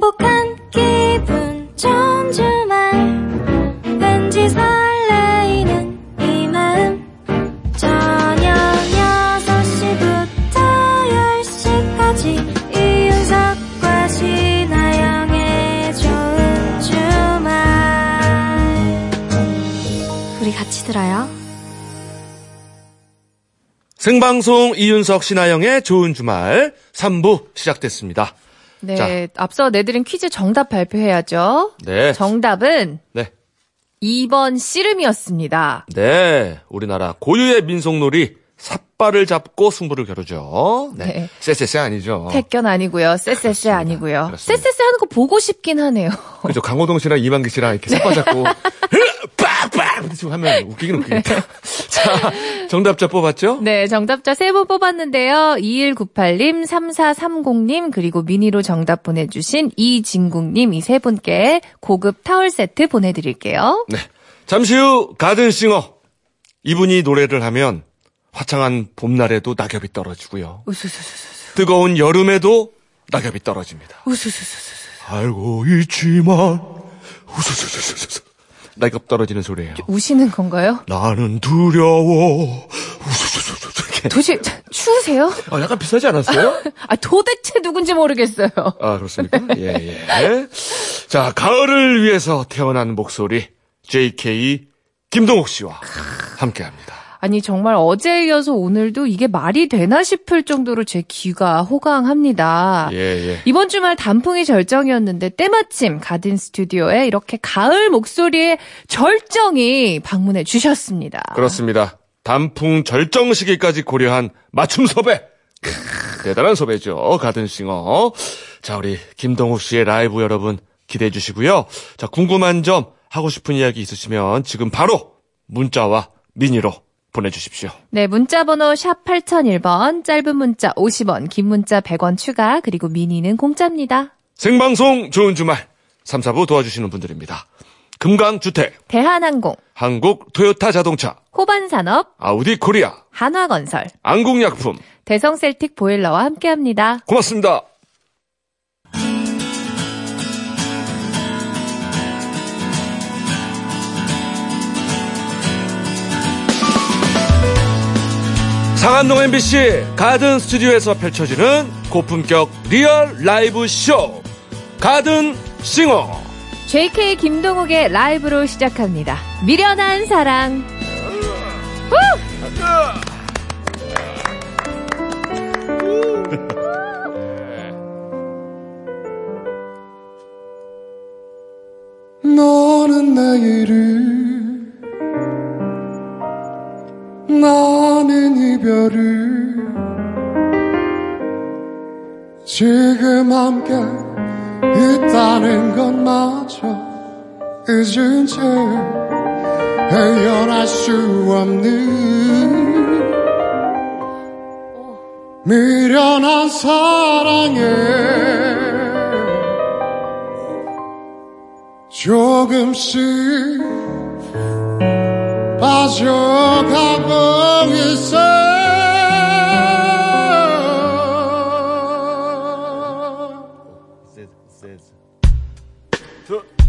행복한 기분 좋은 주말. 왠지 설레이는 이 마음. 저녁 6시부터 10시까지 이윤석과 신하영의 좋은 주말. 우리 같이 들어요. 생방송 이윤석 신하영의 좋은 주말 3부 시작됐습니다. 네, 자. 앞서 내드린 퀴즈 정답 발표해야죠. 네. 정답은 네. 2번 씨름이었습니다. 네. 우리나라 고유의 민속놀이 삿발을 잡고 승부를 겨루죠. 네. 네. 쎄쎄쎄 아니죠. 택견 아니고요. 쎄쎄쎄. 아니고요. 쎄쎄쎄 하는 거 보고 싶긴 하네요. 그죠. 강호동 씨랑 이만기 씨랑 이렇게 삿발 잡고 빡빡 부딪히고 하면 웃기긴 웃기겠다. 자, 정답자 뽑았죠? 네, 정답자 세 분 뽑았는데요. 2198님, 3430님, 그리고 미니로 정답 보내주신 이진국님 이 세 분께 고급 타월 세트 보내드릴게요. 네. 잠시 후 가든싱어. 이분이 노래를 하면 화창한 봄날에도 낙엽이 떨어지고요. 우수수수수. 뜨거운 여름에도 낙엽이 떨어집니다. 우수수수수. 알고 있지만 우수수수수수 낙엽 떨어지는 소리예요. 우시는 건가요? 나는 두려워. 우수수수수. 도시, 추우세요? 아, 약간 비싸지 않았어요? 아, 도대체 누군지 모르겠어요. 아, 그렇습니까? 예, 예. 자, 가을을 위해서 태어난 목소리 JK 김동욱 씨와 함께 합니다. 아니 정말 어제에 이어서 오늘도 이게 말이 되나 싶을 정도로 제 귀가 호강합니다. 예, 예. 이번 주말 단풍이 절정이었는데 때마침 가든 스튜디오에 이렇게 가을 목소리의 절정이 방문해 주셨습니다. 그렇습니다. 단풍 절정 시기까지 고려한 맞춤 섭외. 네, 대단한 섭외죠. 가든싱어. 자, 우리 김동욱 씨의 라이브 여러분 기대해 주시고요. 자, 궁금한 점, 하고 싶은 이야기 있으시면 지금 바로 문자와 미니로 보내주십시오. 네, 문자 번호 샵 8001번, 짧은 문자 50원, 긴 문자 100원 추가, 그리고 미니는 공짜입니다. 생방송 좋은 주말 3, 4부 도와주시는 분들입니다. 금강주택, 대한항공, 한국 토요타 자동차, 호반산업, 아우디 코리아, 한화건설, 안국약품. 대성셀틱 보일러와 함께합니다. 고맙습니다. 상암동 MBC 가든 스튜디오에서 펼쳐지는 고품격 리얼 라이브 쇼 가든 싱어 JK 김동욱의 라이브로 시작합니다. 미련한 사랑. 너는 내일을 나는 이별을 지금 함께 있다는 것마저 잊은 채 헤어날 수 없는 미련한 사랑에 조금씩 빠져가고 있어 돌아갈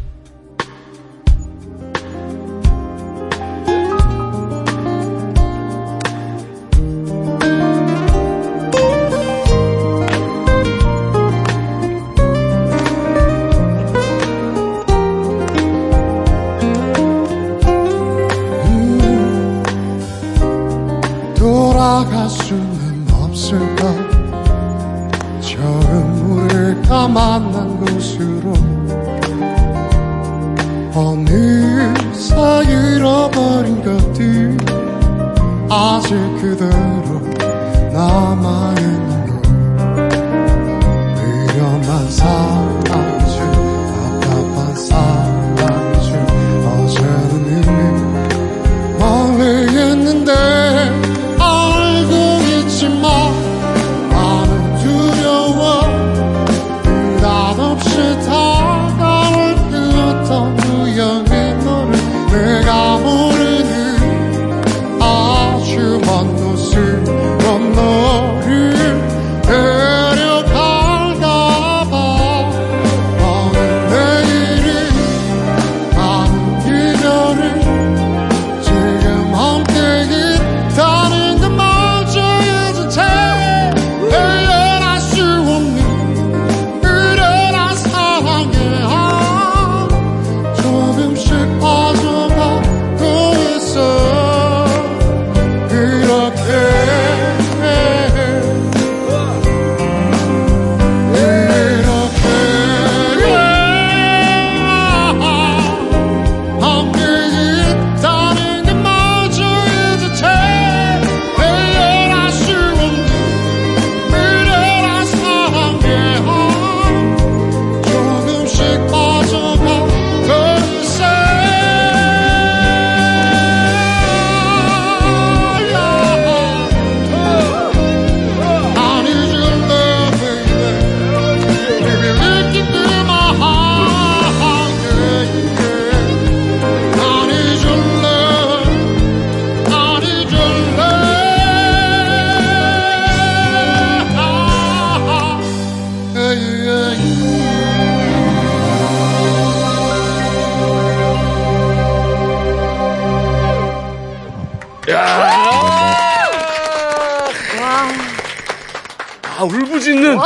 아, 울부짖는.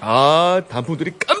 아 단풍들이 깜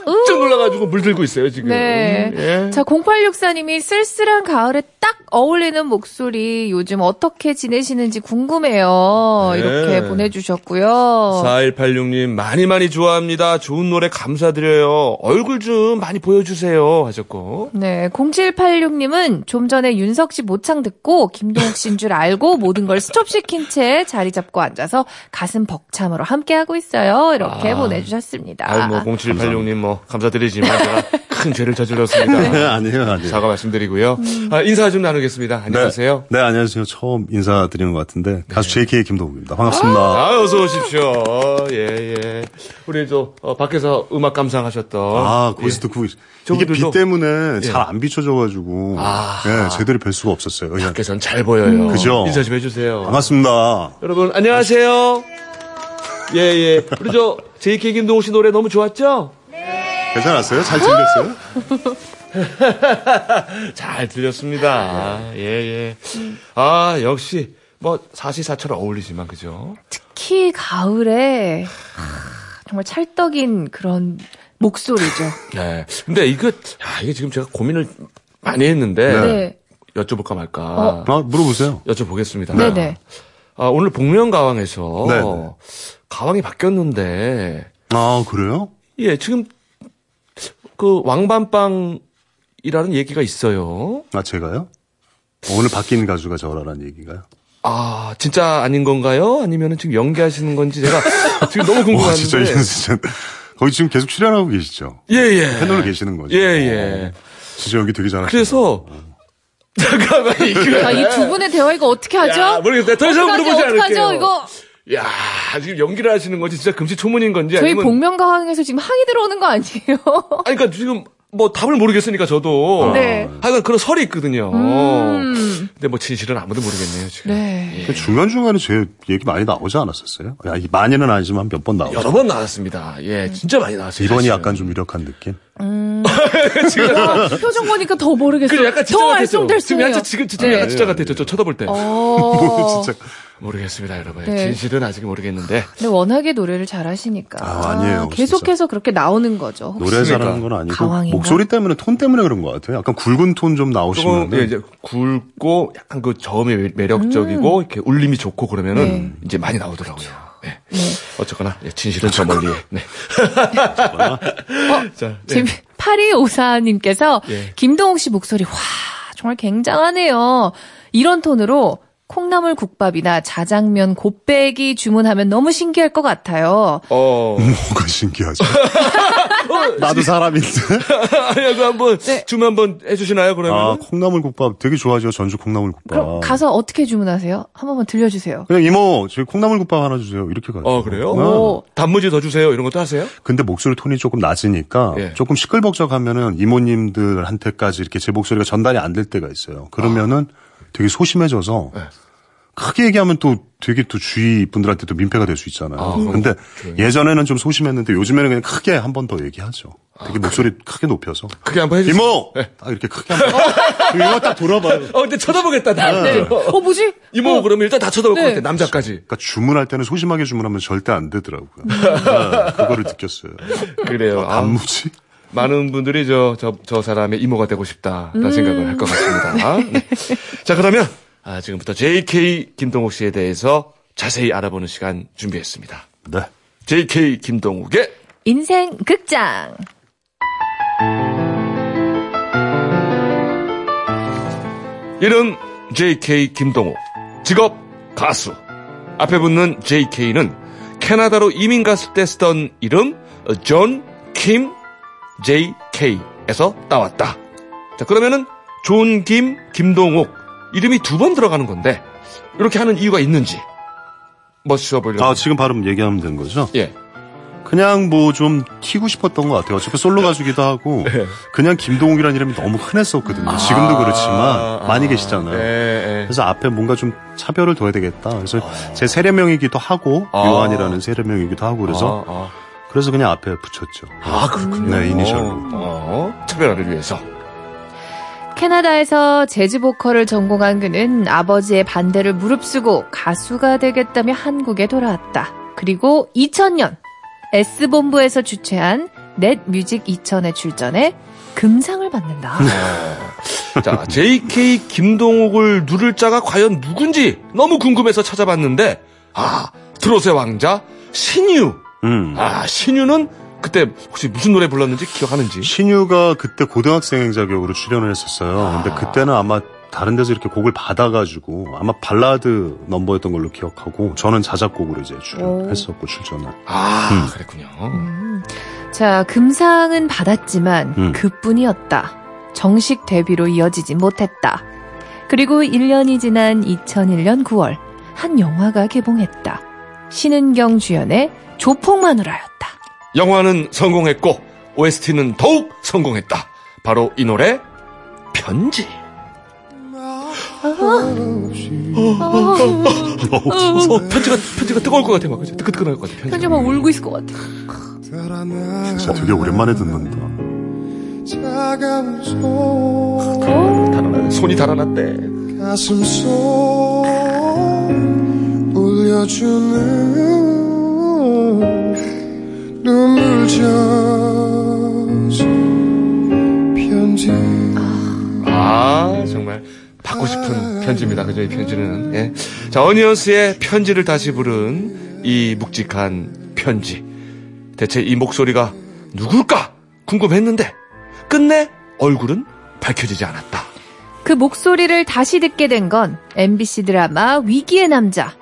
짝 놀라가지고 물들고 있어요, 지금. 네. 예. 자, 0864님이 쓸쓸한 가을에 딱 어울리는 목소리 요즘 어떻게 지내시는지 궁금해요. 네. 이렇게 보내주셨고요. 4186님, 많이 많이 좋아합니다. 좋은 노래 감사드려요. 얼굴 좀 많이 보여주세요. 하셨고. 네, 0786님은 좀 전에 윤석 씨 모창 듣고 김동욱 씨인 줄 알고 모든 걸 스톱시킨 채 자리 잡고 앉아서 가슴 벅참으로 함께하고 있어요. 이렇게 아. 보내주셨습니다. 아유, 뭐, 0786님, 뭐, 감사드 리지만, 제가 큰 죄를 저질렀습니다. 네, 아니에요, 아니에요. 사과 말씀드리고요. 아, 인사 좀 나누겠습니다. 안녕하세요. 네, 안녕하세요. 처음 인사드리는 것 같은데 가수 JK 김동욱입니다. 반갑습니다. 아, 어서 오십시오. 예, 예. 우리 저, 어, 밖에서 음악 감상하셨던. 아, 예. 거기서 듣고 이게 저분들도- 비 때문에 예. 잘안 비춰져가지고 아. 예, 제대로 뵐 수가 없었어요. 그냥 밖에선 잘 보여요. 그죠? 인사 좀 해주세요. 반갑습니다. 여러분, 안녕하세요. 예, 예. 우리 저, JK 김동호 씨 노래 너무 좋았죠? 괜찮았어요? 잘 들렸어요? 잘 들렸습니다. 예, 예. 아, 역시, 뭐, 사시사철 어울리지만, 그죠? 특히 가을에 하, 정말 찰떡인 그런 목소리죠. 네. 근데 이거, 야, 이게 지금 제가 고민을 많이 했는데, 네. 여쭤볼까 말까. 아, 물어보세요. 여쭤보겠습니다. 네네. 아, 오늘 복면가왕에서 네네. 가왕이 바뀌었는데, 아, 그래요? 예, 지금 그 왕밤빵이라는 얘기가 있어요. 아, 제가요? 오늘 바뀐 가수가 저라는 얘기가요? 아, 진짜 아닌 건가요? 아니면 지금 연기하시는 건지 제가 지금 너무 와, 궁금한데. 진짜, 이건 진짜. 거기 지금 계속 출연하고 계시죠? 예, 예. 패널로 계시는 거죠? 예, 예. 진짜 여기 되게 잘하시네요. 그래서 잠깐만 이거. 자, 이두 분의 대화 이거 어떻게 하죠? 야, 모르겠다. 더 이상? 물어보지 않을게요. 어떡하죠? 이거 야, 지금 연기를 하시는 건지 진짜 금시초문인 건지 저희 아니면 복면가왕에서 지금 항의 들어오는 거 아니에요? 아니 그러니까 지금 뭐 답을 모르겠으니까 저도. 네. 하여간 그런 설이 있거든요. 음. 근데 뭐 진실은 아무도 모르겠네요, 지금. 네. 그 중간 중간에 제 얘기 많이 나오지 않았었어요? 야, 이 많이는 아니지만 몇 번 나오죠. 여러 번 나왔습니다. 예, 진짜 많이 나왔어요. 이번이. 약간 좀 유력한 느낌? 표정 보니까 더 모르겠어요. 그래, 약간 진짜 더. 알쏭달쏭해요. 지금 약간 진짜 같았죠. 저 쳐다볼 때. 어. 진짜. 모르겠습니다, 여러분. 네. 진실은 아직 모르겠는데. 근데 워낙에 노래를 잘하시니까 아, 아니에요, 계속해서 그렇게 나오는 거죠. 혹시 노래 잘하는 건 아니고 가왕인가? 목소리 때문에 톤 때문에 그런 것 같아요. 약간 굵은 톤 좀 나오시면 예, 이제 굵고 약간 그 저음이 매력적이고 이렇게 울림이 좋고 그러면은 음. 네. 이제 많이 나오더라고요. 네. 네. 어쨌거나 예, 진실은 저 멀리에. 네. 어, 자, 네. 재미, 8254님께서 예. 김동욱 씨 목소리, 와, 정말 굉장하네요. 이런 톤으로 콩나물 국밥이나 자장면 곱빼기 주문하면 너무 신기할 것 같아요. 어. 뭐가 신기하죠. 나도 사람인데. 아니, 그 한번 네. 주문 한번 해주시나요, 그러면? 아, 콩나물 국밥 되게 좋아하죠. 전주 콩나물 국밥. 그럼 가서 어떻게 주문하세요? 한 번만 들려주세요. 그냥 이모, 저희 콩나물 국밥 하나 주세요. 이렇게 가요. 어, 그래요? 네. 오. 단무지 더 주세요. 이런 것도 하세요? 근데 목소리 톤이 조금 낮으니까 예. 조금 시끌벅적하면은 이모님들한테까지 이렇게 제 목소리가 전달이 안 될 때가 있어요. 그러면은 되게 소심해져서 네. 크게 얘기하면 또 되게 또 주위 분들한테 도 민폐가 될 수 있잖아요. 아, 근데 조용히. 예전에는 좀 소심했는데 요즘에는 그냥 크게 한 번 더 얘기하죠. 되게 목소리 크게 높여서 크게 한번 해주세요. 이모! 네. 딱 이렇게 크게 한 번. 이모 딱 돌아봐요. 어, 근데 쳐다보겠다, 나. 네. 어, 뭐지? 이모, 어, 그러면 일단 다 쳐다볼 네. 것 같아, 남자까지. 그러니까 주문할 때는 소심하게 주문하면 절대 안 되더라고요. 음. 네, 그거를 느꼈어요. 그래요. 아, 단무지? 많은 분들이 저, 저, 저 사람의 이모가 되고 싶다라는 음. 생각을 할 것 같습니다. 네. 자, 그러면, 아, 지금부터 JK 김동욱 씨에 대해서 자세히 알아보는 시간 준비했습니다. 네. JK 김동욱의 인생 극장. 이름 JK 김동욱, 직업 가수. 앞에 붙는 JK는 캐나다로 이민 갔을 때 쓰던 이름 존 킴 JK에서 따왔다. 자, 그러면은 존 김 김동욱 이름이 두 번 들어가는 건데 이렇게 하는 이유가 있는지 멋있어 보이려고. 아, 지금 바로 얘기하면 되는 거죠? 예. 그냥 뭐 좀 튀고 싶었던 것 같아요. 어차피 솔로 가수기도 하고 네. 그냥 김동욱이라는 이름이 너무 흔했었거든요. 지금도 그렇지만 많이 계시잖아요. 예, 예. 그래서 앞에 뭔가 좀 차별을 둬야 되겠다. 그래서 제 세례명이기도 하고 아. 요한이라는 세례명이기도 하고 그래서 아, 그래서 그냥 앞에 붙였죠. 아, 아, 그렇군요. 네, 이니셜로. 어, 어, 차별화를 위해서. 캐나다에서 재즈 보컬을 전공한 그는 아버지의 반대를 무릅쓰고 가수가 되겠다며 한국에 돌아왔다. 그리고 2000년 S본부에서 주최한 넷 뮤직 2000에 출전해 금상을 받는다. 자, JK 김동욱을 누를 자가 과연 누군지 너무 궁금해서 찾아봤는데, 아, 트롯의 왕자, 신유. 음. 아, 신유는 그때 혹시 무슨 노래 불렀는지 기억하는지? 신유가 그때 고등학생 자격으로 출연을 했었어요. 근데 그때는 아마 다른 데서 이렇게 곡을 받아가지고 아마 발라드 넘버였던 걸로 기억하고 저는 자작곡으로 이제 출연했었고 출전을. 아, 그랬군요. 자, 금상은 받았지만 음. 그뿐이었다. 정식 데뷔로 이어지지 못했다. 그리고 1년이 지난 2001년 9월 한 영화가 개봉했다. 신은경 주연의 조폭 마누라였다. 영화는 성공했고, OST는 더욱 성공했다. 바로 이 노래, 편지. 어, 편지가, 편지가 뜨거울 것 같아, 막. 그죠? 뜨끈뜨끈할 것 같아, 편지. 현재 막 울고 있을 것 같아. 진짜 되게 오랜만에 듣는다. 달아나, 손이 달아났대. 가슴 속 울려주는 아, 정말. 받고 싶은 편지입니다. 그죠, 이 편지는. 예. 자, 어니언스의 편지를 다시 부른 이 묵직한 편지. 대체 이 목소리가 누굴까? 궁금했는데, 끝내 얼굴은 밝혀지지 않았다. 그 목소리를 다시 듣게 된 건 MBC 드라마 위기의 남자.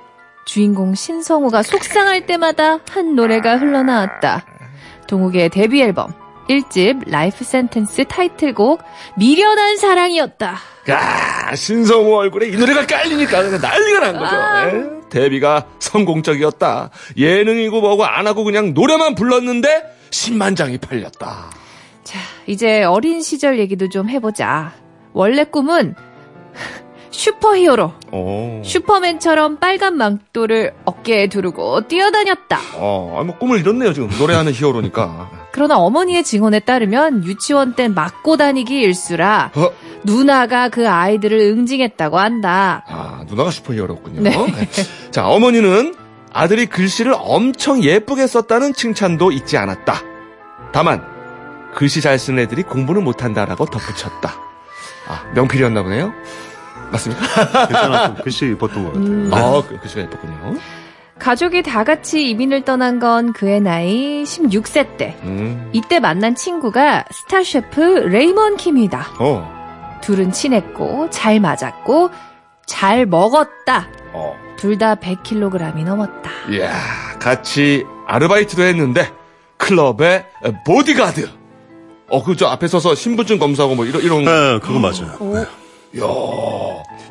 주인공 신성우가 속상할 때마다 한 노래가 흘러나왔다. 동욱의 데뷔 앨범 1집 Life Sentence 타이틀곡 미련한 사랑이었다. 야, 신성우 얼굴에 이 노래가 깔리니까 난리가 난 거죠. 예? 데뷔가 성공적이었다. 예능이고 뭐고 안 하고 그냥 노래만 불렀는데 10만 장이 팔렸다. 자, 이제 어린 시절 얘기도 좀 해보자. 원래 꿈은 슈퍼히어로, 어, 슈퍼맨처럼 빨간 망토를 어깨에 두르고 뛰어다녔다. 어, 뭐 꿈을 이뤘네요 지금 노래하는 히어로니까. 그러나 어머니의 증언에 따르면 유치원 땐 맞고 다니기 일수라 어? 누나가 그 아이들을 응징했다고 한다. 아, 누나가 슈퍼히어로였군요. 네. 네. 자, 어머니는 아들이 글씨를 엄청 예쁘게 썼다는 칭찬도 잊지 않았다. 다만, 글씨 잘 쓰는 애들이 공부는 못한다라고 덧붙였다. 아, 명필이었나 보네요? 맞습니까? 괜찮았던 글씨 예뻤던 것 같아요. 음. 아, 그 글씨가 예뻤군요. 가족이 다 같이 이민을 떠난 건 그의 나이 16세 때. 음, 이때 만난 친구가 스타 셰프 레이먼 킴이다. 어, 둘은 친했고 잘 맞았고 잘 먹었다. 어. 둘다 100kg이 넘었다. 이야, 같이 아르바이트도 했는데, 클럽의 보디가드. 어, 그, 저 앞에 서서 신분증 검사하고 뭐, 이런, 이런. 네, 그거 맞아요. 오, 이 야,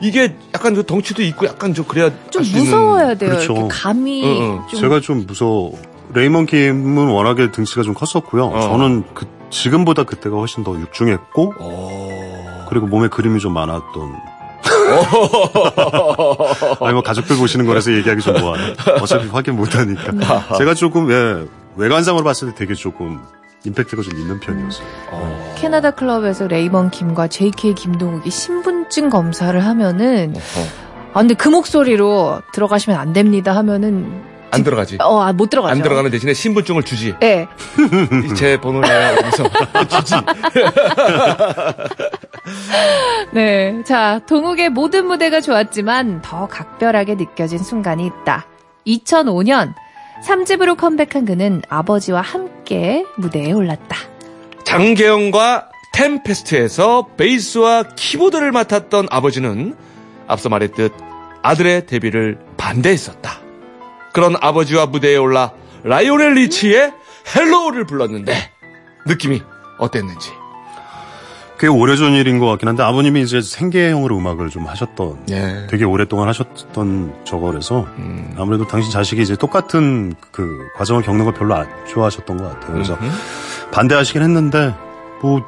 이게 약간 그 덩치도 있고 약간 좀 그래야. 좀 무서워야 돼요. 그렇죠. 이렇게 감이 응, 응. 좀 제가 좀 무서워. 레이먼 킴은 워낙에 등치가 좀 컸었고요. 어. 저는 그, 지금보다 그때가 훨씬 더 육중했고, 오. 그리고 몸에 그림이 좀 많았던. 아니, 뭐, 가족들 보시는 거라서 얘기하기 좀 뭐하네. 어차피 확인 못 하니까. 제가 조금, 예, 외관상으로 봤을 때 되게 조금 임팩트가 좀 있는 편이었어요. 어. 캐나다 클럽에서 레이먼 김과 JK 김동욱이 신분증 검사를 하면은 아 근데 그 목소리로 들어가시면 안 됩니다 하면은 안 들어가지. 어 아, 못 들어가죠. 안 들어가는 대신에 신분증을 주지. 네. 제 번호를 여기서 주지. 네. 자, 동욱의 모든 무대가 좋았지만 더 각별하게 느껴진 순간이 있다. 2005년 3집으로 컴백한 그는 아버지와 함께 무대에 올랐다. 장계영과 템페스트에서 베이스와 키보드를 맡았던 아버지는 앞서 말했듯 아들의 데뷔를 반대했었다. 그런 아버지와 무대에 올라 라이오넬 리치의 Hello를 불렀는데 느낌이 어땠는지. 꽤 오래전 일인 것 같긴 한데 아버님이 이제 생계형으로 음악을 좀 하셨던 예. 되게 오랫동안 하셨던 저거라서 음. 아무래도 당신 자식이 이제 똑같은 그 과정을 겪는 걸 별로 안 좋아하셨던 것 같아요. 그래서 음흠. 반대하시긴 했는데 뭐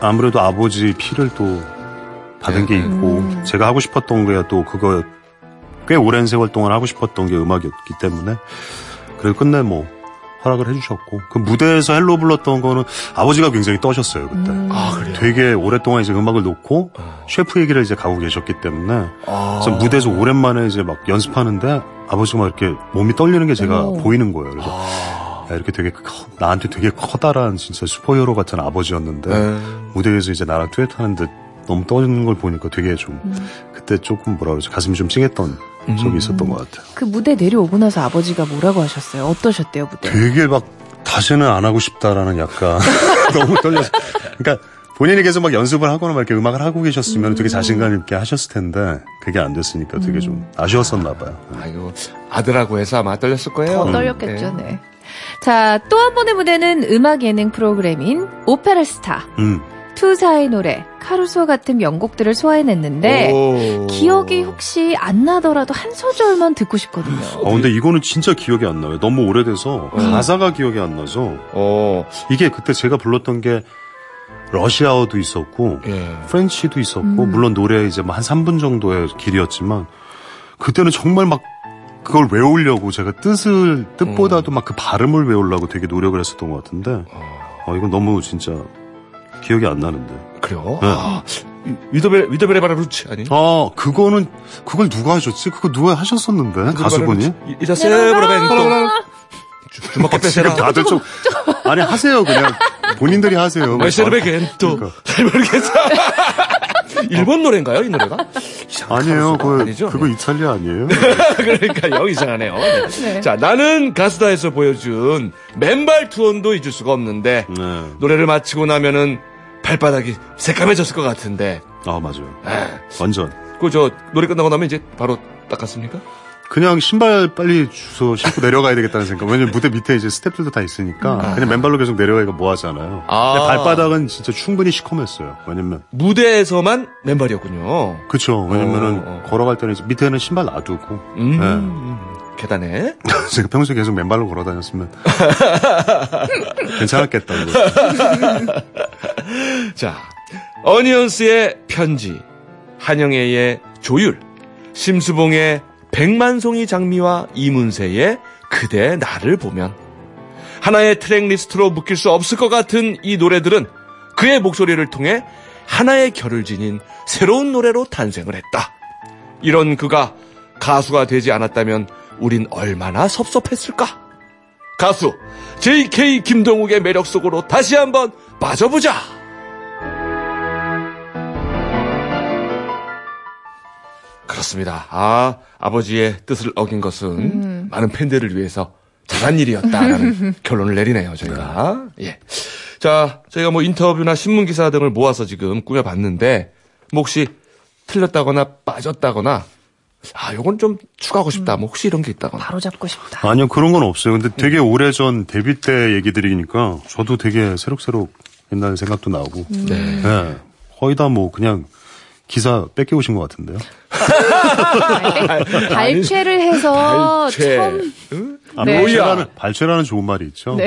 아무래도 아버지 피를 또 받은 게 있고 음. 제가 하고 싶었던 게 또 그거 꽤 오랜 세월 동안 하고 싶었던 게 음악이었기 때문에 그래서 끝내 뭐 허락을 해주셨고 그 무대에서 Hello 불렀던 거는 아버지가 굉장히 떠셨어요 그때. 아, 그래요? 되게 오랫동안 이제 음악을 놓고 어. 셰프의 길을 이제 가고 계셨기 때문에 아. 그래서 무대에서 오랜만에 이제 막 연습하는데 아버지가 막 이렇게 몸이 떨리는 게 제가 오. 보이는 거예요. 그래서 야, 이렇게 되게 커- 나한테 되게 커다란 진짜 슈퍼히어로 같은 아버지였는데 네. 무대에서 이제 나랑 듀엣하는데 너무 떠는 걸 보니까 되게 좀 음. 그때 조금 뭐라 그러지 가슴이 좀 찡했던 적이 있었던 것 같아요. 그 무대 내려오고 나서 아버지가 뭐라고 하셨어요? 어떠셨대요, 무대? 되게 막 다시는 안 하고 싶다라는 약간 너무 떨려서 그러니까 본인이 계속 막 연습을 하거나 막 이렇게 음악을 하고 계셨으면 되게 자신감 있게 하셨을 텐데 그게 안 됐으니까 되게 좀 아쉬웠었나 봐요. 아이고 아들하고 해서 아마 떨렸을 거예요. 더 떨렸겠죠, 네. 자, 또 한 번의 무대는 음악 예능 프로그램인 오페라 스타. 음. 투우사의 노래, 카루소 같은 명곡들을 소화해냈는데, 오. 기억이 혹시 안 나더라도 한 소절만 듣고 싶거든요. 아 근데 이거는 진짜 기억이 안 나요. 너무 오래돼서 음. 가사가 기억이 안 나서 어. 이게 그때 제가 불렀던 게 러시아어도 있었고 예. French도 있었고 음. 물론 노래 이제 뭐한 3분 정도의 길이었지만 그때는 정말 막 그걸 외우려고 제가 뜻을 뜻보다도 막그 발음을 외우려고 되게 노력을 했었던 것 같은데 어, 이건 너무 진짜 기억이 안 나는데. 그래요? 네. 아, 위더벨 위더벨의 바라 루치 아니? 아 그거는 그걸 누가 하셨지? 그거 누가 하셨었는데 가수분이? 이자 세브라벤토 주먹 빼세라. 다들 좀 아니 하세요 그냥 본인들이 하세요. 마이세르베겐토 그러니까. 잘 모르겠어. 일본 노래인가요 이 노래가? 아니에요. 그, 아니죠? 그거 이탈리아 아니에요? 그러니까 영 이상하네요. 네. 네. 자 나는 가수다에서 보여준 맨발 투혼도 잊을 수가 없는데 네. 노래를 마치고 나면은 발바닥이 새까매졌을 것 같은데 아 맞아요. 에, 완전. 그 저 노래 끝나고 나면 이제 바로 닦았습니까? 그냥 신발 빨리 주워 신고 내려가야 되겠다는 생각. 왜냐면 무대 밑에 이제 스탭들도 다 있으니까 그냥 맨발로 계속 내려가기가 뭐 하잖아요. 아. 근데 발바닥은 진짜 충분히 시커맸어요. 왜냐면 무대에서만 맨발이었군요. 그쵸. 왜냐면은 어, 어. 걸어갈 때는 이제 밑에는 신발 놔두고 음, 계단에 제가 평소에 계속 맨발로 걸어 다녔으면 괜찮았겠다. 자, 어니언스의 편지, 한영애의 조율, 심수봉의 백만송이 장미와 이문세의 그대 나를 보면 하나의 트랙리스트로 묶일 수 없을 것 같은 이 노래들은 그의 목소리를 통해 하나의 결을 지닌 새로운 노래로 탄생을 했다. 이런 그가 가수가 되지 않았다면 우린 얼마나 섭섭했을까? 가수 JK 김동욱의 매력 속으로 다시 한번 빠져보자. 그렇습니다. 아, 아버지의 뜻을 어긴 것은 많은 팬들을 위해서 잘한 일이었다라는 결론을 내리네요, 저희가. 예. 자, 저희가 뭐 인터뷰나 신문 기사 등을 모아서 지금 꾸며봤는데, 뭐 혹시 틀렸다거나 빠졌다거나, 아, 요건 좀 추가하고 싶다. 뭐 혹시 이런 게 있다거나. 바로 잡고 싶다. 아니요 그런 건 없어요. 근데 되게 오래 전 데뷔 때 얘기들이니까 저도 되게 새록새록 옛날 생각도 나고. 네. 네. 거의 다 뭐 그냥 기사 뺏겨 오신 것 같은데요. 발췌를 해서 발췌. 처음 응? 아, 네. 발췌라는, 발췌라는 좋은 말이 있죠.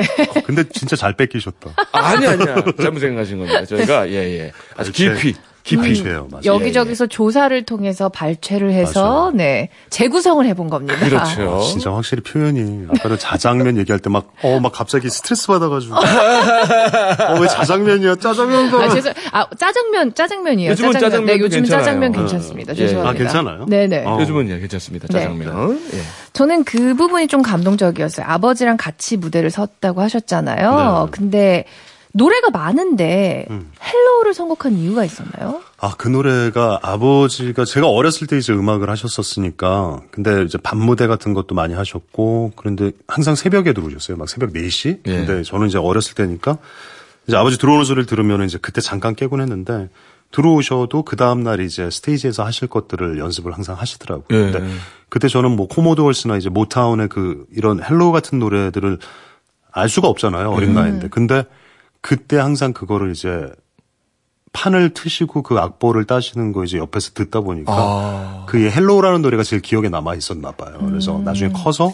근데 진짜 잘 뺏기셨다. 아니, 아니야. 잘못 생각하신 겁니다. 저희가, 예, 예. 아주. 깊이, 깊이. 맞아요. 여기저기서 조사를 통해서 발췌를 해서 맞아요. 네 재구성을 해본 겁니다. 그렇죠. 아, 진짜 확실히 표현이 아까는 자장면 얘기할 때 막 어막 갑자기 스트레스 받아가지고 어 왜 자장면이야 짜장면도 아, 죄송, 아, 짜장면, 짜장면이에요. 요즘은 짜장면. 네, 요즘. 짜장면 어. 괜찮습니다. 예. 죄송합니다. 아, 괜찮아요? 네네. 어. 요즘은 예, 괜찮습니다. 네. 짜장면. 예. 저는 그 부분이 좀 감동적이었어요. 아버지랑 같이 무대를 섰다고 하셨잖아요. 네. 근데 노래가 많은데 음. Hello를 선곡한 이유가 있었나요? 아 그 노래가 아버지가 제가 어렸을 때 이제 음악을 하셨었으니까 근데 이제 밤무대 같은 것도 많이 하셨고 그런데 항상 새벽에 들어오셨어요 막 새벽 4시 예. 근데 저는 이제 어렸을 때니까 이제 아버지 들어오는 소리를 들으면 이제 그때 잠깐 깨곤 했는데 들어오셔도 그 다음날 이제 스테이지에서 하실 것들을 연습을 항상 하시더라고요. 예. 근데 그때 저는 뭐 Commodores나 이제 Motown의 그 이런 Hello 같은 노래들을 알 수가 없잖아요. 어린 나이인데. 근데 그때 항상 그거를 이제 판을 트시고 그 악보를 따시는 거 이제 옆에서 듣다 보니까 아. 그 Hello라는 노래가 제일 기억에 남아 있었나 봐요. 그래서 나중에 커서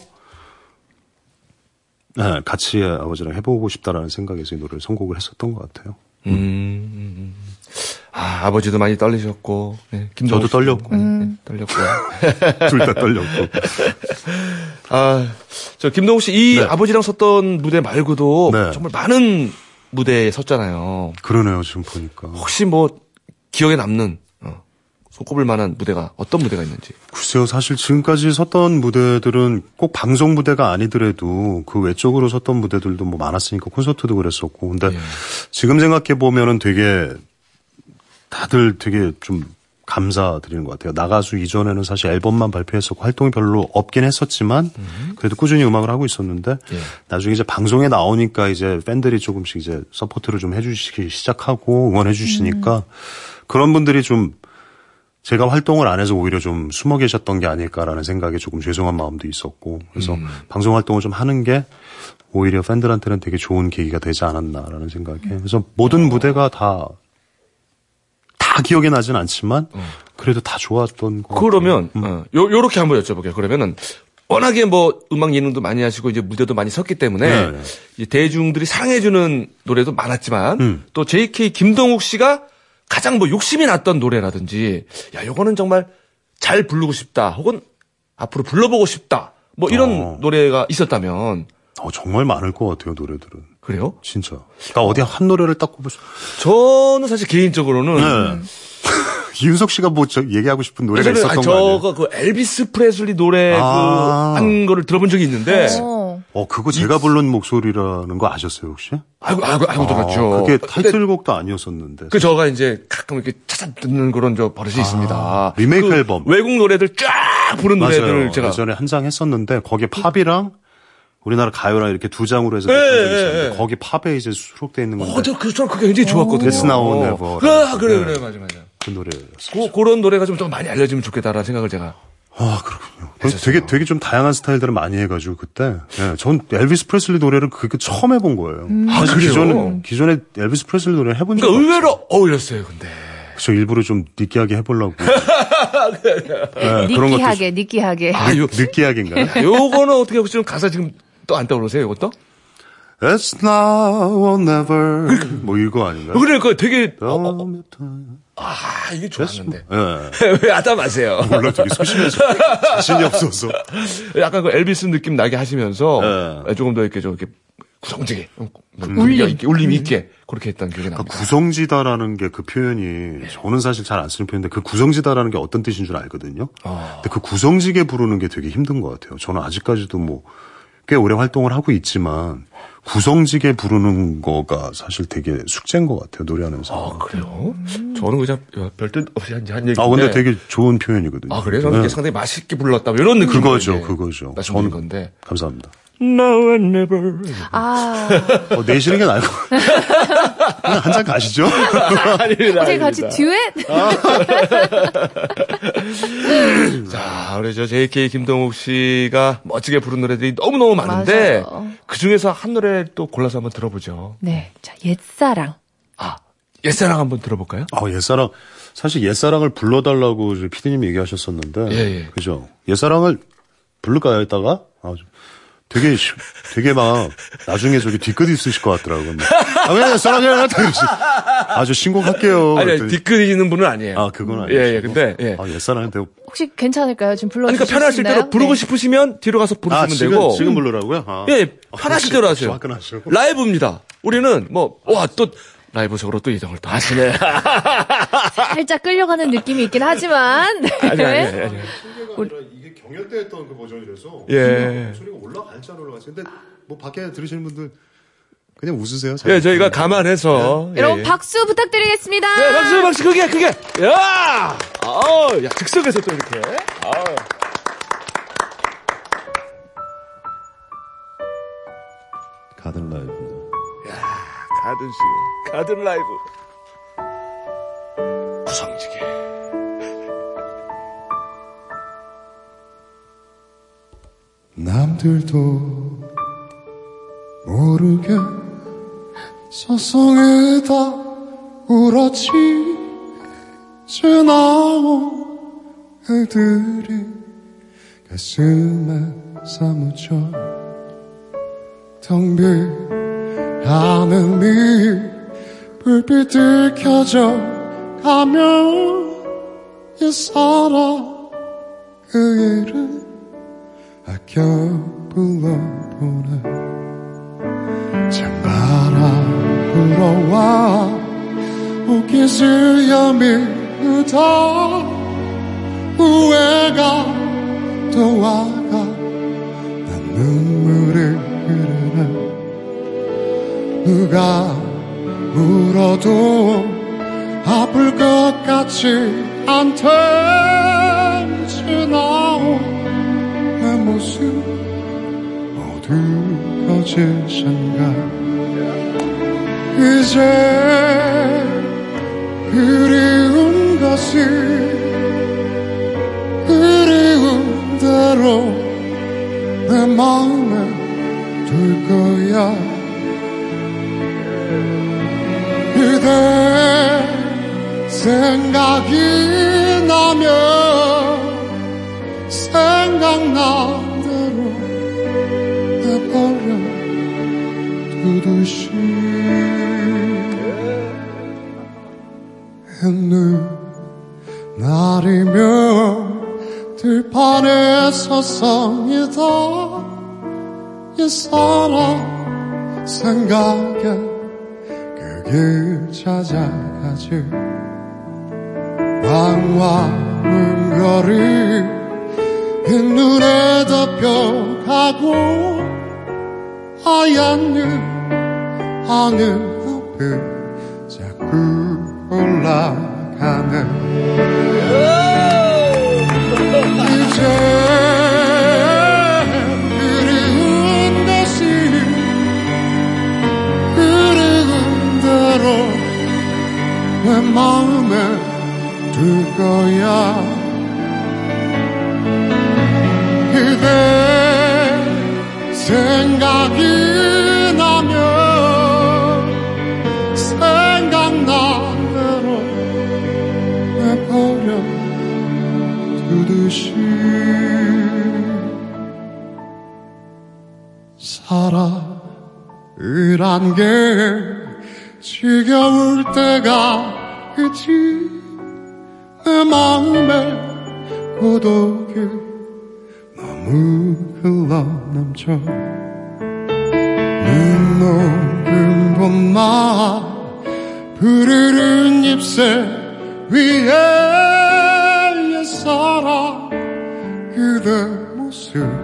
네, 같이 아버지랑 해보고 싶다라는 생각에서 이 노래를 선곡을 했었던 것 같아요. 음. 아, 아버지도 많이 떨리셨고, 네, 김동욱 저도 떨렸고. 많이, 네, 떨렸고. 둘 다 떨렸고. 아, 저 김동욱 씨, 이 네. 아버지랑 섰던 무대 말고도 네. 정말 많은 무대에 섰잖아요. 그러네요, 지금 보니까. 혹시 뭐 기억에 남는 어, 손꼽을 만한 무대가 어떤 무대가 있는지. 글쎄요, 사실 지금까지 섰던 무대들은 꼭 방송 무대가 아니더라도 그 외적으로 섰던 무대들도 뭐 많았으니까 콘서트도 그랬었고. 근데 예. 지금 생각해 보면은 되게 다들 되게 좀 감사드리는 것 같아요. 나가수 이전에는 사실 앨범만 발표했었고 활동이 별로 없긴 했었지만 그래도 꾸준히 음악을 하고 있었는데 예. 나중에 이제 방송에 나오니까 이제 팬들이 조금씩 이제 support를 좀 해주시기 시작하고 응원해 주시니까 그런 분들이 좀 제가 활동을 안 해서 오히려 좀 숨어 계셨던 게 아닐까라는 생각에 조금 죄송한 마음도 있었고 그래서 방송 활동을 좀 하는 게 오히려 팬들한테는 되게 좋은 계기가 되지 않았나라는 생각에 그래서 모든 무대가 다 다 기억에 나진 않지만 그래도 다 좋았던 거 그러면 어, 요 요렇게 한번 여쭤볼게요. 그러면은 워낙에 뭐 음악 예능도 많이 하시고 이제 무대도 많이 섰기 때문에 네. 이 대중들이 사랑해주는 노래도 많았지만 음. 또 JK 김동욱 씨가 가장 뭐 욕심이 났던 노래라든지 야 요거는 정말 잘 부르고 싶다 혹은 앞으로 불러보고 싶다 뭐 이런 어. 노래가 있었다면 어, 정말 많을 것 같아요 노래들은 그래요? 진짜 나 어디 한 노래를 딱 꼽을 수 저는 사실 개인적으로는 네. 이윤석 씨가 뭐 저 얘기하고 싶은 노래가 예전에 있었던 아니, 거 아니에요? 저가 그 엘비스 프레슬리 노래 아. 그한 거를 들어본 적이 있는데 어. 어 그거 제가 부른 목소리라는 거 아셨어요 혹시? 아이고 아이고 아이고 들었죠. 아, 그게 타이틀곡도 아니었었는데. 그 저가 이제 가끔 이렇게 찾아 듣는 그런 저 버릇이 있습니다. 리메이크 그 앨범. 외국 노래들 쫙 부른 노래들을 맞아요. 제가 예전에 한 장 했었는데 거기에 팝이랑 우리나라 가요랑 이렇게 두 장으로 해서 예, 냈던 적이 예, 있었는데 예. 거기 팝에 이제 수록돼 있는 건데 어, 저, 그, 저 그게 굉장히 좋았거든요. It's now or never. 그래, 그래, 네. 그래, 맞아, 맞아. 그 노래였어요. 그, 그런 노래가 좀, 좀 많이 알려지면 좋겠다라는 생각을 제가. 아 그렇군요. 그래서 되게 되게 좀 다양한 스타일들을 많이 해가지고 그때 예, 전 엘비스 프레슬리 노래를 그게 처음 해본 거예요. 아, 사실 그래요? 기존에 기존에 엘비스 프레슬리 노래를 해본 적 그러니까. 의외로 어울렸어요, 근데. 저 일부러 좀 느끼하게 해보려고. 네, 느끼하게, 느끼하게. 아, 요, 느끼하게인가요? 요거는 어떻게 혹시 좀 가사 지금 또 안 떠오르세요, 이것도? It's now or never. 뭐 이거 아닌가요? 그래, 그 되게, 어, 어, 아, 이게 좋았는데. 예. 왜 아담하세요? 몰라 되게 소심해서 자신이 없어서. 약간 그 엘비스 느낌 나게 하시면서 네. 조금 더 이렇게 좀 이렇게 구성지게 뭐 울림. 있게 울림 있게 그렇게 했던 기억이 그러니까 납니다. 구성지다라는 게 그 표현이 저는 사실 잘 안 쓰는 표현인데 그 구성지다라는 게 어떤 뜻인 줄 알거든요. 아. 근데 그 구성지게 부르는 게 되게 힘든 것 같아요. 저는 아직까지도 뭐 꽤 오래 활동을 하고 있지만 구성지게 부르는 거가 사실 되게 숙제인 것 같아요 노래하면서. 아 그래요? 저는 그냥 별뜻 없이 한, 한 얘기인데. 아 근데 되게 좋은 표현이거든요. 아 그래요? 저는 네. 상당히 맛있게 불렀다 뭐 이런 느낌. 그거죠, 그거죠. 말씀드린 저는 건데. 감사합니다. Now and never. 아, 어, 내시는 게 나을 것 한 잔 가시죠. 아닙니다. 어제 같이 듀엣? 자, 우리 저 JK 김동욱 씨가 멋지게 부른 노래들이 너무너무 많은데. 그 중에서 한 노래 또 골라서 한번 들어보죠. 네. 자, 옛사랑. 아, 옛사랑 한번 들어볼까요? 어, 옛사랑 사실 옛사랑을 불러달라고 피디님이 얘기하셨었는데, 예, 예. 그죠? 옛사랑을 부를까요? 이따가 아, 좀 되게 쉬- 되게 막 나중에 저기 뒤끝 있으실 것 같더라고요. 막, 아, 왜 옛사랑이야? 아저 신곡할게요. 아니, 아니, 그랬더니, 뒤끝이는 분은 아니에요. 아 그건 아니에요. 예, 예, 근데, 예. 아 옛사랑인데 혹시 괜찮을까요? 지금 불러주실 그러니까 편하실? 대로 부르고 네. 싶으시면 뒤로 가서 부르시면 아 지금 되고. 지금 부르라고요? 아. 예, 편하실 대로 하세요. 화끈하시고. 라이브입니다. 우리는 뭐, 와, 또, 라이브적으로 또 이동을 또 하시네. 살짝 끌려가는 느낌이 있긴 하지만. 네. 아니, 아니, 아니, 아니. 이게 경연 때 했던 그 버전이라서 예. 올라갈지 안 올라갈지. 근데 뭐 밖에 들으시는 분들 그냥 웃으세요. 예, 저희가 감안해서. 예, 여러분 예. 박수 부탁드리겠습니다. 네, 박수, 박수, 그게, 그게. 야! 어, 야, 즉석에서 또 이렇게. 아 가든 라이브. 가든 씨, 가든 라이브. 구성지게. 남들도 모르게 서성에다 울었지. 지나온 애들이 가슴에 사무쳐 텅빈 하늘이 불빛들 켜져 가면 옛사랑 그 이름 아껴 불러보네 찬바람 불어와 옷깃을 여미우다 후회가 또 와가 난 눈물을 흐르네. 누가 울어도 아플 것 같지 않대 모두 거짓인가 이제 그리운 것을 그리운 대로 내 마음에 둘 거야. 그대 생각이 나면 생각난 두듯이 했는 날이면 들판에 서성이다. 이 사람 생각에 그길 찾아가지. 왕왕은 거리 그 눈에 덮여가고 하얀 눈 하늘 높이 자꾸 올라가네 이제 그리운 것이 그리운 대로 내 마음에 둘 거야. 그대 생각이 사랑이란 게 지겨울 때가 있지. 내 마음에 고독이 너무 흘러넘쳐. 눈 녹은 봄날 푸르른 잎새 위에 옛사랑 그대 모습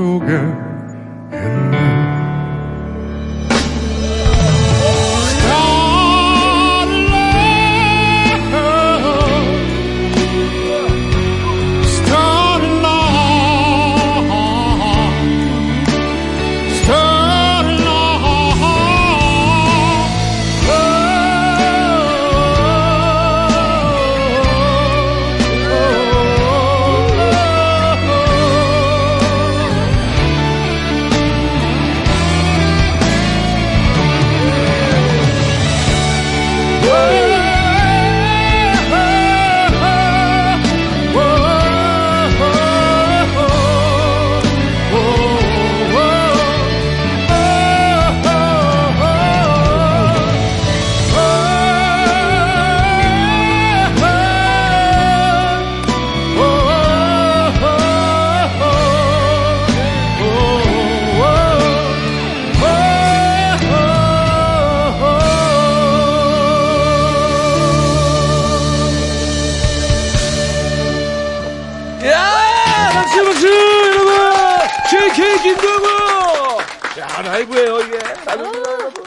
영 라이브예요 이게. 라이브입니다, 여러분.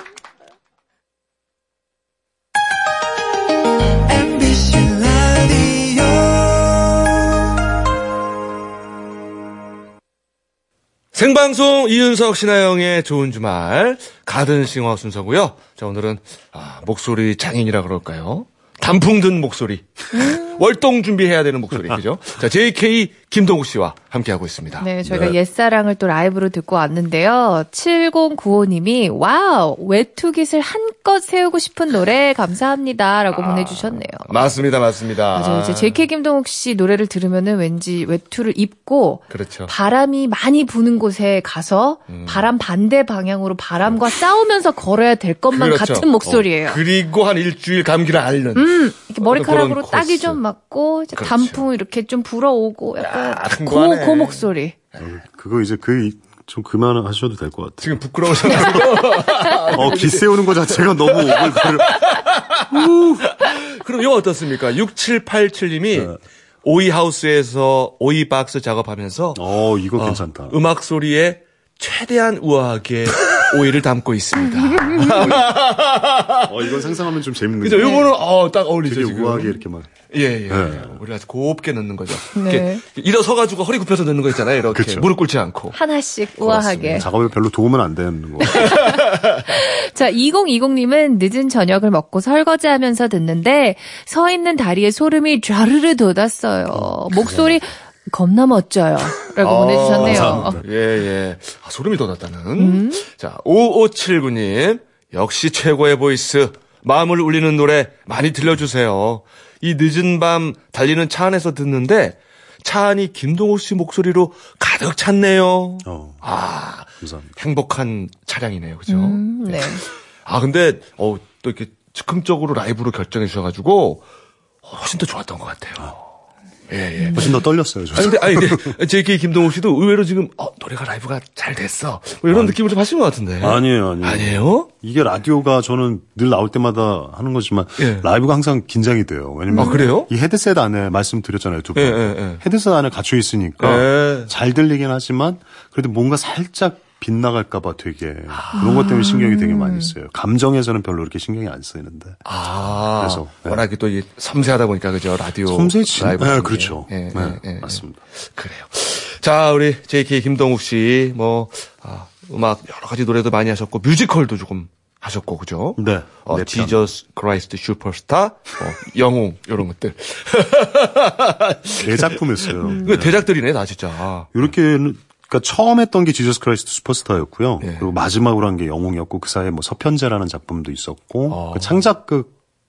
MBC 라디오 생방송 이윤석 신하영의 좋은 주말 가든싱어 순서고요. 자 오늘은 아, 목소리 장인이라 그럴까요? 단풍 든 목소리. 월동 준비해야 되는 목소리. 그죠? 자, JK 김동욱 씨와 함께하고 있습니다. 네, 저희가 옛사랑을 또 라이브로 듣고 왔는데요. 7095님이 wow 외투깃을 한껏 세우고 싶은 노래 감사합니다 라고 보내주셨네요. 맞습니다, 맞습니다. 맞아요. 이제 JK 김동욱 씨 노래를 들으면은 왠지 외투를 입고 그렇죠. 바람이 많이 부는 곳에 가서 음. 바람 반대 방향으로 바람과 싸우면서 걸어야 될 것만 그렇죠. 같은 목소리예요. 어, 그리고 한 일주일 감기를 앓는. 음, 이렇게 머리카락으로 딱이. 좀 맞고 그렇죠. 단풍 이렇게 좀 불어오고 약간 큰 고, 거네. 고 목소리. 그거 이제 그 좀 그만하셔도 될 것 같아요. 지금 부끄러우셔가지고. 어, 기 세우는 것 자체가 너무 오글거려. 그럼 이거 어떻습니까? 6787님이 네. 오이 하우스에서 오이 박스 작업하면서 어, 이거 어, 괜찮다. 음악 소리에 최대한 우아하게 오이를 담고 있습니다. 어, 이건 상상하면 좀 재밌는 그죠? 거예요. 요거는 어, 딱 어울리죠, 되게 지금. 우아하게 이렇게 막. 예, 예. 네. 우리가 곱게 넣는 거죠. 네. 이렇게 일어서가지고 허리 굽혀서 넣는 거 있잖아요. 이렇게. 그쵸. 무릎 꿇지 않고. 하나씩 우아하게. 작업에 별로 도움은 안 되는 거. 자, 2020님은 늦은 저녁을 먹고 설거지 하면서 듣는데 서 있는 다리에 소름이 좌르르 돋았어요. 목소리 겁나 멋져요. 라고 보내주셨네요. 감사합니다. 예, 예. 아, 소름이 돋았다는. 자, 5579님. 역시 최고의 voice. 마음을 울리는 노래 많이 들려주세요. 이 늦은 밤 달리는 차 안에서 듣는데 차 안이 김동욱 씨 목소리로 가득 찼네요. 어, 아, 감사합니다. 행복한 차량이네요. 그죠? 음, 네. 아, 근데, 어, 또 이렇게 즉흥적으로 라이브로 결정해 주셔가지고 훨씬 더 좋았던 것 같아요. 예, 예. 훨씬 더 떨렸어요, 저. 아니, 근데, 아니, 근데, JK 김동욱 씨도 의외로 지금, 어, 노래가 라이브가 잘 됐어. 뭐 이런 느낌을 좀 하신 것 같은데. 아니에요, 아니에요. 아니에요? 이게 라디오가 저는 늘 나올 때마다 하는 거지만 예. 라이브가 항상 긴장이 돼요. 왜냐면 아, 그래요? 이 헤드셋 안에 말씀드렸잖아요, 두 번. 예, 예, 예. 헤드셋 안에 갇혀 있으니까 예. 잘 들리긴 하지만 그래도 뭔가 살짝 빗나갈까봐 되게 그런 것 때문에 신경이 되게 많이 써요. 감정에서는 별로 이렇게 신경이 안 쓰이는데. 아. 그래서, 네. 워낙에 또이 섬세하다 보니까, 그죠? 라디오. 섬세지. 라이브. 네. 그렇죠. 예, 네, 예, 예, 맞습니다. 그래요. 자, 우리 JK 김동욱 씨, 뭐, 아, 음악 여러 가지 노래도 많이 하셨고, 뮤지컬도 조금 하셨고, 그죠? 네. 어, 네 편. Jesus Christ Superstar, 어, 영웅, 이런 것들. 대작품이었어요. 그 대작들이네, 다 진짜. 이렇게 그러니까 처음 했던 게 Jesus Christ Superstar였고요. 예. 그리고 마지막으로 한 게 영웅이었고 그 사이에 뭐 서편제라는 작품도 있었고 아. 그 창작극을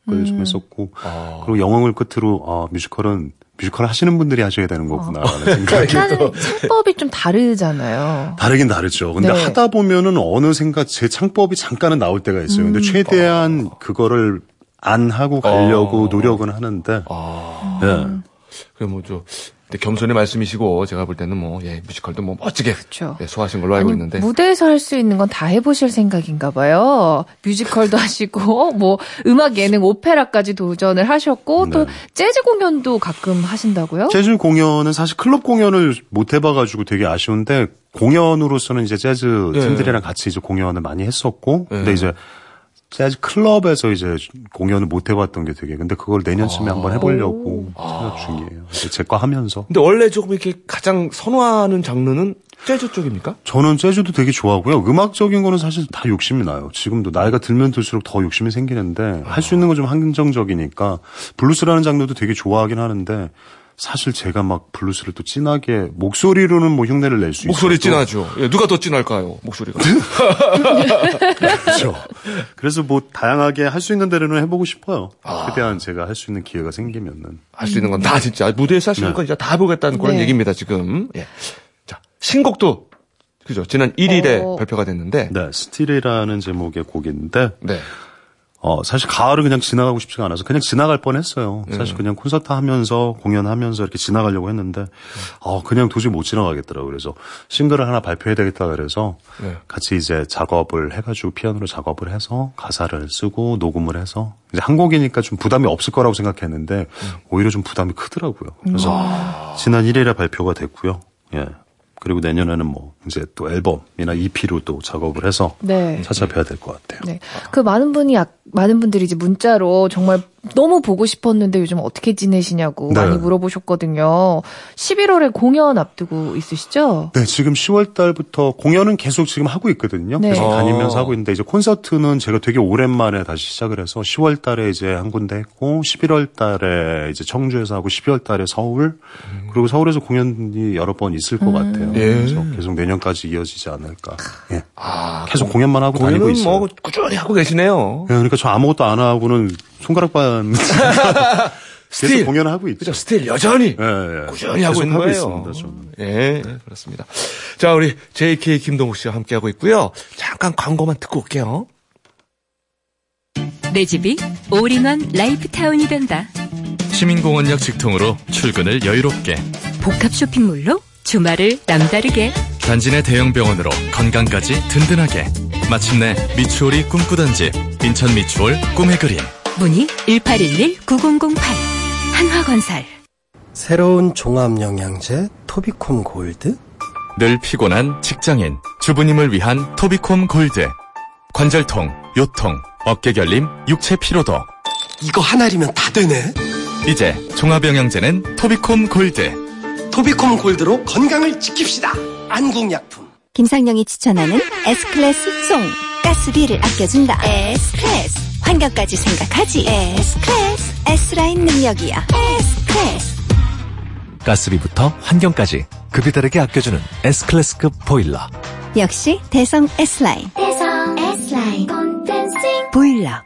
좀 했었고 아. 그리고 영웅을 끝으로 아 뮤지컬은 뮤지컬 하시는 분들이 하셔야 되는 거구나라는 아. 생각이 일단은 창법이 좀 다르잖아요. 다르긴 다르죠. 근데 네. 하다 보면은 어느샌가 제 창법이 잠깐은 나올 때가 있어요. 음. 근데 최대한 그거를 안 하고 가려고 어. 노력은 하는데 아. 예. 그 뭐, 저, 근데 겸손의 말씀이시고, 제가 볼 때는 뭐, 예, 뮤지컬도 뭐 멋지게 그쵸. 예, 소화하신 걸로 알고 아니, 있는데. 무대에서 할 수 있는 건 다 해보실 생각인가 봐요. 뮤지컬도 하시고, 뭐, 음악, 예능, 오페라까지 도전을 하셨고, 또, 네. 재즈 공연도 가끔 하신다고요? 재즈 공연은 사실 클럽 공연을 못 해봐가지고 되게 아쉬운데 공연으로서는 이제 재즈 네. 팀들이랑 같이 이제 공연을 많이 했었고 네. 근데 이제 재즈 클럽에서 이제 공연을 못 해봤던 게 되게 근데 그걸 내년쯤에 한번 해보려고 생각 중이에요. 제거 하면서 근데 원래 조금 이렇게 가장 선호하는 장르는 재즈 쪽입니까? 저는 재즈도 되게 좋아하고요. 음악적인 거는 사실 다 욕심이 나요. 지금도 나이가 들면 들수록 더 욕심이 생기는데 할 수 있는 건 좀 한정적이니까 블루스라는 장르도 되게 좋아하긴 하는데 사실 제가 막 블루스를 또 진하게 목소리로는 뭐 흉내를 낼 수 있어요. 목소리 진하죠. 예, 누가 더 진할까요? 목소리가. 그렇죠. 그래서 뭐 다양하게 할 수 있는 대로는 해보고 싶어요. 아. 최대한 제가 할 수 있는 기회가 생기면은. 할 수 있는 건 다 진짜 무대에서 할수 있는 네. 건 진짜 다 해보겠다는 그런 네. 얘기입니다 지금. 예. 자 신곡도 그죠. 지난 1일에 어. 발표가 됐는데. 네, Still이라는 제목의 곡인데 네. 어, 사실 가을을 그냥 지나가고 싶지가 않아서 그냥 지나갈 뻔 했어요. 네. 사실 그냥 콘서트 하면서 공연하면서 이렇게 지나가려고 했는데, 어, 그냥 도저히 못 지나가겠더라고요. 그래서 싱글을 하나 발표해야 되겠다 그래서 네. 같이 이제 작업을 해가지고 피아노로 작업을 해서 가사를 쓰고 녹음을 해서 이제 한 곡이니까 좀 부담이 없을 거라고 생각했는데 오히려 좀 부담이 크더라고요. 그래서 지난 1일에 발표가 됐고요. 예. 그리고 내년에는 뭐 이제 또 앨범이나 EP로 또 작업을 해서 네. 찾아뵈야 될 것 같아요. 네. 그 많은 분이, 약- 많은 분들이 이제 문자로 정말 너무 보고 싶었는데 요즘 어떻게 지내시냐고 네. 많이 물어보셨거든요. 11월에 공연 앞두고 있으시죠? 네, 지금 10월 달부터 공연은 계속 지금 하고 있거든요. 네. 계속 어. 다니면서 하고 있는데 이제 콘서트는 제가 되게 오랜만에 다시 시작을 해서 10월 달에 이제 한 군데 했고 11월 달에 이제 청주에서 하고 12월 달에 서울 그리고 서울에서 공연이 여러 번 있을 것 같아요. 예. 그래서 계속 내년 까지 이어지지 않을까. 예. 아 계속 공연만 하고 다니고 있어요. 뭐 꾸준히 하고 계시네요. 예, 그러니까 저 아무것도 안 하고는 손가락 반 계속 still. 공연을 하고 있죠. 그죠. still 여전히 예, 예. 꾸준히 하고 있는 거예요. 있습니다, 저는. 예, 예, 그렇습니다. 자, 우리 JK 김동욱 씨와 함께 하고 있고요. 잠깐 광고만 듣고 올게요. 내 집이 all-in-one life town이 된다. 시민공원역 직통으로 출근을 여유롭게 복합 쇼핑몰로 주말을 남다르게. 단지 내 대형 병원으로 건강까지 든든하게 마침내 미추홀이 꿈꾸던 집 인천 미추홀 꿈의 그림 문의 1811-9008 한화건설 새로운 종합영양제 토비콤 골드? 늘 피곤한 직장인, 주부님을 위한 토비콤 골드. 관절통, 요통, 어깨 결림, 육체 피로도. 이거 하나리면 다 되네. 이제 종합영양제는 토비콤 골드. 토비콤 골드로 건강을 지킵시다. 안국약품. 김상영이 추천하는 S클래스 송. 가스비를 아껴준다. S클래스. 환경까지 생각하지. S클래스. S라인 능력이야. S클래스. 가스비부터 환경까지 급이 다르게 아껴주는 S클래스급 보일러. 역시 대성 S라인. 대성 S라인 콘텐싱 보일러.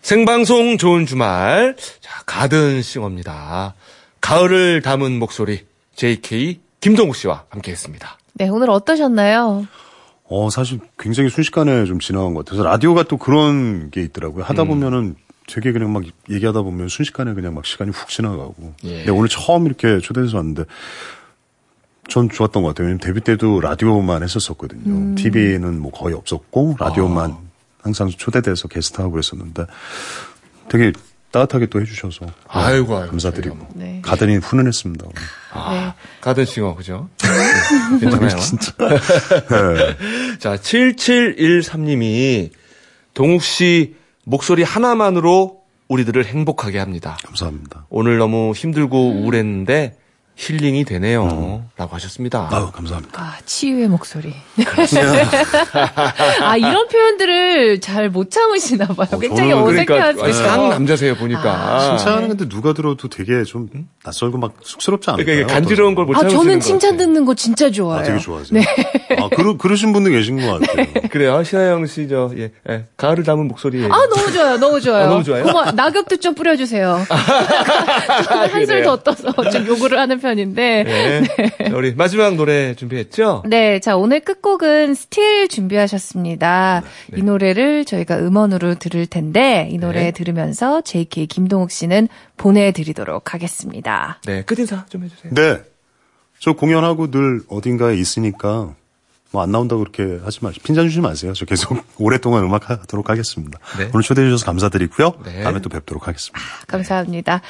생방송 좋은 주말. 자, 가든 싱어입니다. 가을을 담은 목소리. JK 김동욱 씨와 함께 했습니다. 네, 오늘 어떠셨나요? 어, 사실 굉장히 순식간에 좀 지나간 것 같아서 라디오가 또 그런 게 있더라고요. 하다 음. 보면은 되게 그냥 막 얘기하다 보면 순식간에 그냥 막 시간이 훅 지나가고. 예. 근데 오늘 처음 이렇게 초대해서 왔는데 전 좋았던 것 같아요. 왜냐면 데뷔 때도 라디오만 했었었거든요. 음. TV는 뭐 거의 없었고 라디오만 아. 항상 초대돼서 게스트하고 그랬었는데 되게 따뜻하게 또 해주셔서 아이고, 아이고. 감사드리고 네. 가더니 훈훈했습니다. 오늘. 아, 가든 싱어, 그죠? 네, 괜찮아요. 진짜. 네. 자, 7713님이 동욱 씨 목소리 하나만으로 우리들을 행복하게 합니다. 감사합니다. 오늘 너무 힘들고 우울했는데 힐링이 되네요. 라고 하셨습니다. 아유 감사합니다. 아, 치유의 목소리. 아, 이런 표현들을 잘 못 참으시나 봐요. 굉장히 저는 어색해 그러니까 하세요. 상 남자세요 보니까. 칭찬하는 건데 누가 들어도 되게 좀 낯설고 막 쑥스럽지 않을까요? 그러니까 이게 간지러운 걸못 아, 참으시는 저는 것 칭찬. 듣는 거 진짜 좋아해요. 아, 되게 좋아하세요. 아, 그러, 그러신 분도 계신 것 같아요. 그래요. 신하영 씨, 저, 예, 예, 가을을 담은 목소리에. 아, 너무 좋아요. 너무 좋아요. 아, 너무 좋아요? 고마 낙엽도 좀 뿌려주세요. 저는 한술? 더 떠서 좀 요구를 하는 편 인데. 네. 자, 우리 마지막 노래 준비했죠? 네, 자, 오늘 끝곡은 Still 준비하셨습니다. 네. 이 노래를 저희가 음원으로 들을 텐데, 이 노래 네. 들으면서 JK 김동욱 씨는 보내드리도록 하겠습니다. 네, 끝인사 좀 해주세요. 네. 저 공연하고 늘 어딘가에 있으니까 뭐 안 나온다고 그렇게 하지 마시고 핀잔 주지 마세요. 저 계속 오랫동안 음악 하도록 하겠습니다. 네. 오늘 초대해 주셔서 감사드리고요. 네. 다음에 또 뵙도록 하겠습니다. 감사합니다.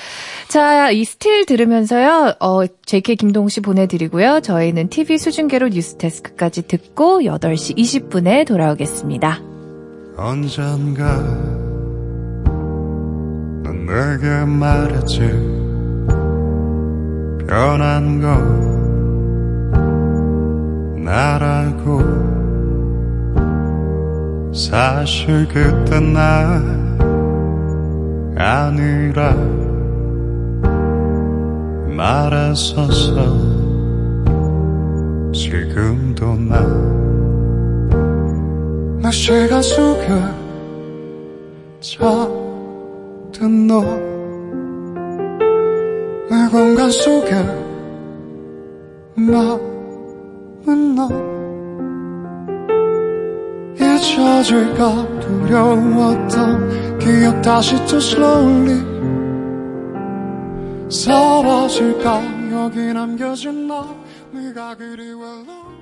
자, 이 스틸 들으면서요, 어, JK 김동욱 씨 보내드리고요. 저희는 TV 수중계로 뉴스데스크까지 듣고 8시 20분에 돌아오겠습니다. 언젠가 넌 내게 말했지 변한 건 나라고 사실 그때 나 아니라 말했었어. 지금도 나 날씨가 속에 잠든 너. 내 공간 속에 남은 너. 잊혀질까? 두려웠던 기억 다시 또 slowly 사라질까? 여기 남겨진 너. 네가 그리 외로워